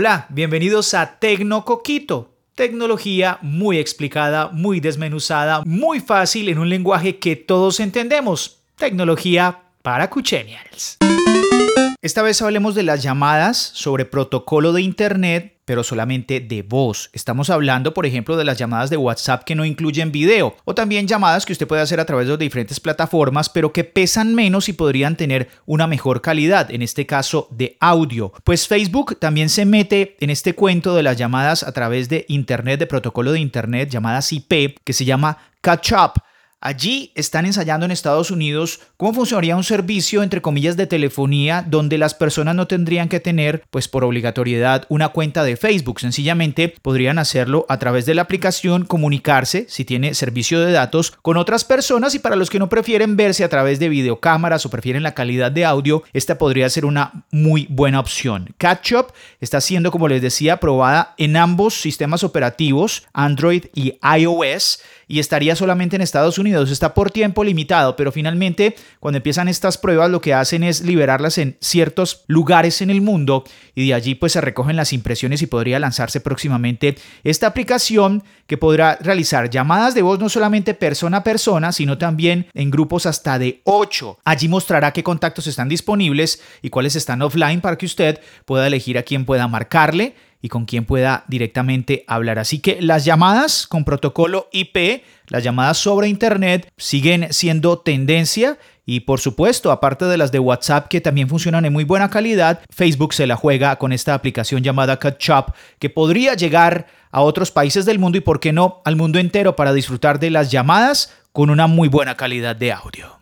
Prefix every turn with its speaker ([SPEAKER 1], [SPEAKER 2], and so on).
[SPEAKER 1] Hola, bienvenidos a Tecnocoquito. Tecnología muy explicada, muy desmenuzada, muy fácil en un lenguaje que todos entendemos. Tecnología para Cuchenials. Esta vez hablemos de las llamadas sobre protocolo de Internet pero solamente de voz. Estamos hablando, por ejemplo, de las llamadas de WhatsApp que no incluyen video, o también llamadas que usted puede hacer a través de diferentes plataformas, pero que pesan menos y podrían tener una mejor calidad, en este caso de audio. Pues Facebook también se mete en este cuento de las llamadas a través de Internet, de protocolo de Internet, llamadas IP, que se llama Catch Up Allí están ensayando en Estados Unidos cómo funcionaría un servicio, entre comillas, de telefonía donde las personas no tendrían que tener, pues por obligatoriedad, una cuenta de Facebook. Sencillamente podrían hacerlo a través de la aplicación, comunicarse, si tiene servicio de datos, con otras personas y para los que no prefieren verse a través de videocámaras o prefieren la calidad de audio, esta podría ser una muy buena opción. CatchUp está siendo, como les decía, probada en ambos sistemas operativos, Android y iOS y estaría solamente en Estados Unidos. Está por tiempo limitado, pero finalmente cuando empiezan estas pruebas lo que hacen es liberarlas en ciertos lugares en el mundo y de allí pues se recogen las impresiones y podría lanzarse próximamente esta aplicación que podrá realizar llamadas de voz no solamente persona a persona, sino también en grupos hasta de 8. Allí mostrará qué contactos están disponibles y cuáles están offline para que usted pueda elegir a quién pueda marcarle y con quien pueda directamente hablar. Así que las llamadas con protocolo IP, las llamadas sobre Internet, siguen siendo tendencia y por supuesto, aparte de las de WhatsApp que también funcionan en muy buena calidad, Facebook se la juega con esta aplicación llamada CatChop que podría llegar a otros países del mundo y, por qué no, al mundo entero para disfrutar de las llamadas con una muy buena calidad de audio.